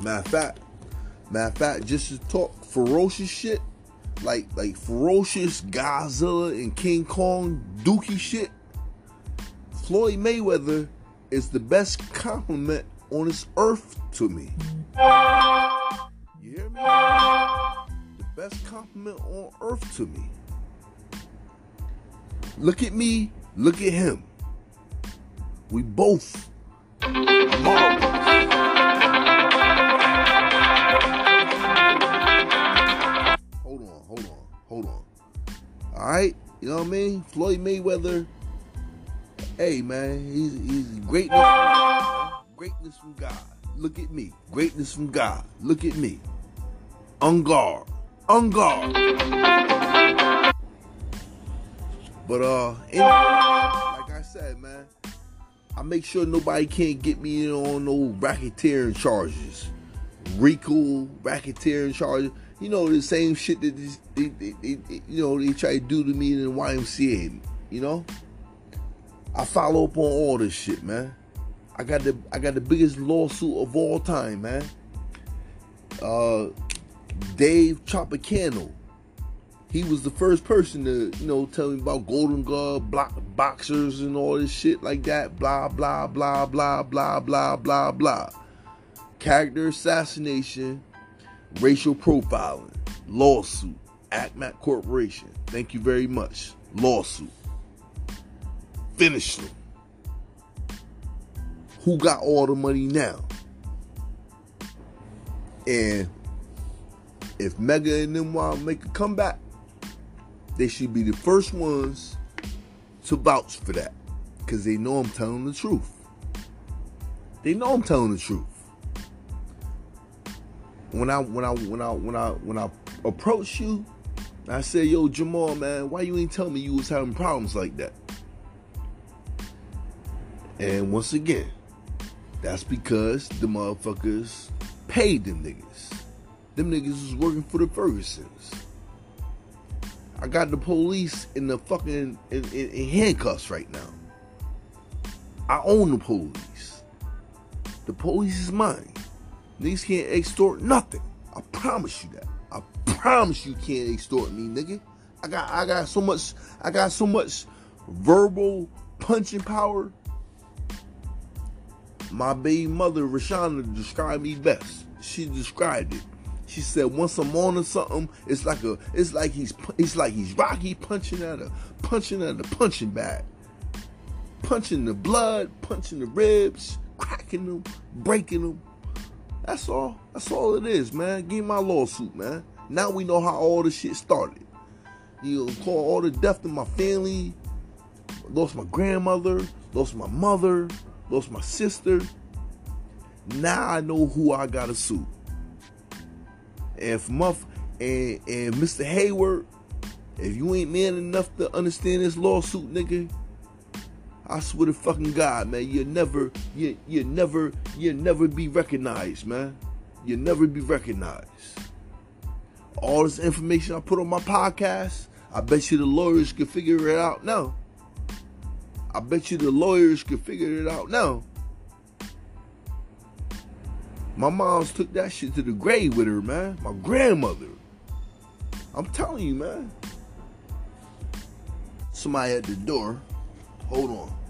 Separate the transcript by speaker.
Speaker 1: Matter of fact, matter of fact, just to talk ferocious shit, like like ferocious Godzilla and King Kong Dookie shit. Floyd Mayweather is the best compliment on this earth to me. You hear me? The best compliment on earth to me. Look at me, look at him. We both. All right, you know what I mean? Floyd Mayweather. Hey man, he's he's greatness. Greatness from God. Look at me. Greatness from God. Look at me. On guard. On guard. But uh, anyway, like I said, man, I make sure nobody can't get me in on no racketeering charges, RICO racketeering charges. You know the same shit that they, they, they- you know they try to do to me in the YMCA. You know, I follow up on all this shit, man. I got the I got the biggest lawsuit of all time, man. Uh, Dave Tropicano. He was the first person to, you know, tell me about Golden Glove, block, boxers, and all this shit like that. Blah blah blah blah blah blah blah blah. Character assassination, racial profiling, lawsuit, ACMAC Corporation. Thank you very much. Lawsuit. Finish them. Who got all the money now? And if Mega and them to make a comeback, they should be the first ones to vouch for that. Because they know I'm telling the truth. They know I'm telling the truth. When I when I when I when I when I approach you, I say, yo, Jamal, man, why you ain't tell me you was having problems like that? And once again, that's because the motherfuckers paid them niggas. Them niggas was working for the Fergusons. I got the police in the fucking in, in, in handcuffs right now. I own the police. The police is mine. Niggas can't extort nothing. I promise you that. I promise you can't extort me, nigga. I got I got so much I got so much verbal punching power. My baby mother Rashonda described me best. She described it. She said once I'm on to something, it's like a it's like he's it's like he's Rocky punching at a punching at a punching bag. Punching the blood, punching the ribs, cracking them, breaking them. That's all. That's all it is, man. Give me my lawsuit, man. Now we know how all this shit started. You know, call all the death in my family. Lost my grandmother. Lost my mother. Lost my sister. Now I know who I gotta sue. If Muff and, and Mr. Hayward, if you ain't man enough to understand this lawsuit, nigga, I swear to fucking God, man, you'll never, you you never, you'll never be recognized, man. You'll never be recognized. All this information I put on my podcast, I bet you the lawyers can figure it out now. I bet you the lawyers can figure it out now. My mom's took that shit to the grave with her, man. My grandmother. I'm telling you, man. Somebody at the door. Hold on.